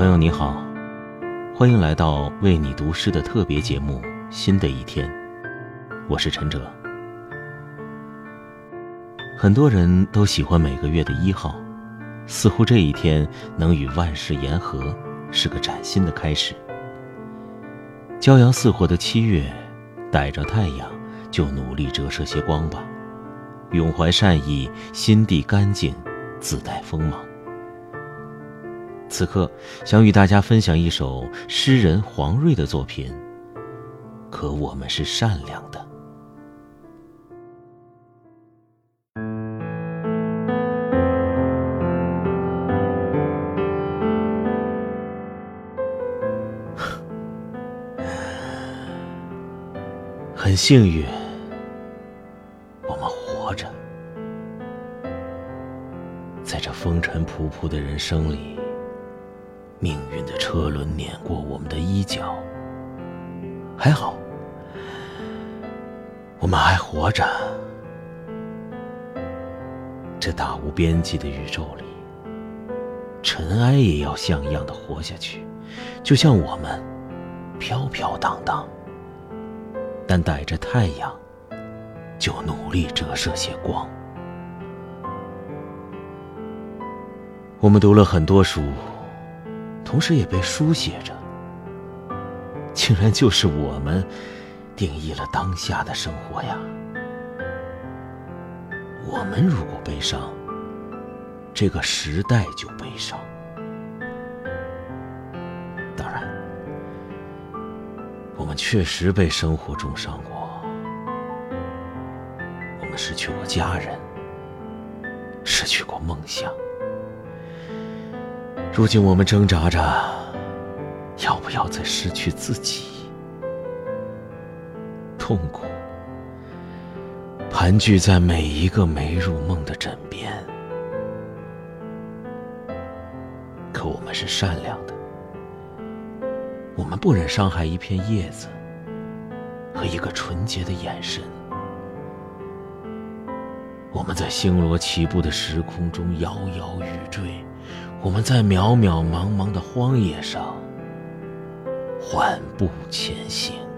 朋友你好，欢迎来到为你读诗的特别节目《新的一天》，我是陈哲。很多人都喜欢每个月的一号，似乎这一天能与万事言和，是个崭新的开始。骄阳似火的七月，逮着太阳就努力折射些光吧，永怀善意，心地干净，自带锋芒。此刻，想与大家分享一首诗人黄瑞的作品。可我们是善良的。很幸运，我们活着，在这风尘仆仆的人生里。命运的车轮碾过我们的衣角，还好，我们还活着。这大无边际的宇宙里，尘埃也要像样的活下去，就像我们飘飘荡荡，但逮着太阳，就努力折射些光。我们读了很多书。同时也被书写着，竟然就是我们定义了当下的生活呀！我们如果悲伤，这个时代就悲伤。当然，我们确实被生活重伤过，我们失去过家人，失去过梦想。如今我们挣扎着，要不要再失去自己？痛苦盘踞在每一个没入梦的枕边。可我们是善良的，我们不忍伤害一片叶子和一个纯洁的眼神。我们在星罗棋布的时空中摇摇欲坠。我们在渺渺茫茫的荒野上缓步前行。